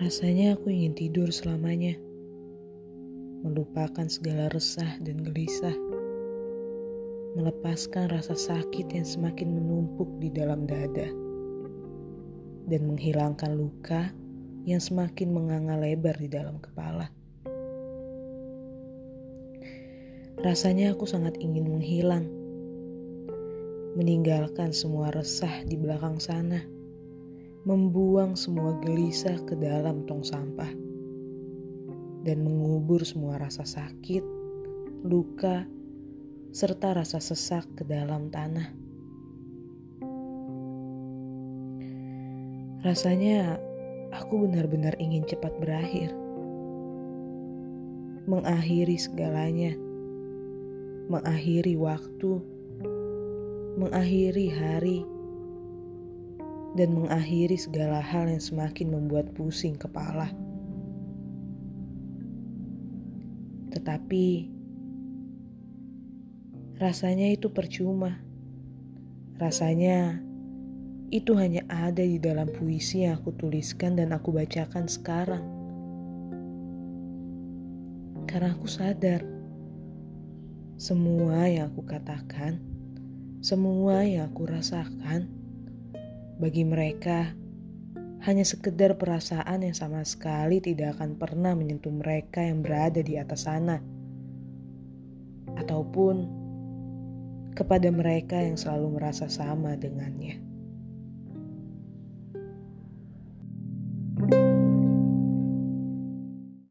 Rasanya aku ingin tidur selamanya, melupakan segala resah dan gelisah, melepaskan rasa sakit yang semakin menumpuk di dalam dada, dan menghilangkan luka yang semakin menganga lebar di dalam kepala. Rasanya aku sangat ingin menghilang, meninggalkan semua resah di belakang sana membuang semua gelisah ke dalam tong sampah, dan mengubur semua rasa sakit, luka, serta rasa sesak ke dalam tanah. Rasanya aku benar-benar ingin cepat berakhir, mengakhiri segalanya, mengakhiri waktu, mengakhiri hari dan mengakhiri segala hal yang semakin membuat pusing kepala. Tetapi rasanya itu percuma. Rasanya itu hanya ada di dalam puisi yang aku tuliskan dan aku bacakan sekarang. Karena aku sadar semua yang aku katakan, semua yang aku rasakan bagi mereka, hanya sekedar perasaan yang sama sekali tidak akan pernah menyentuh mereka yang berada di atas sana. Ataupun kepada mereka yang selalu merasa sama dengannya.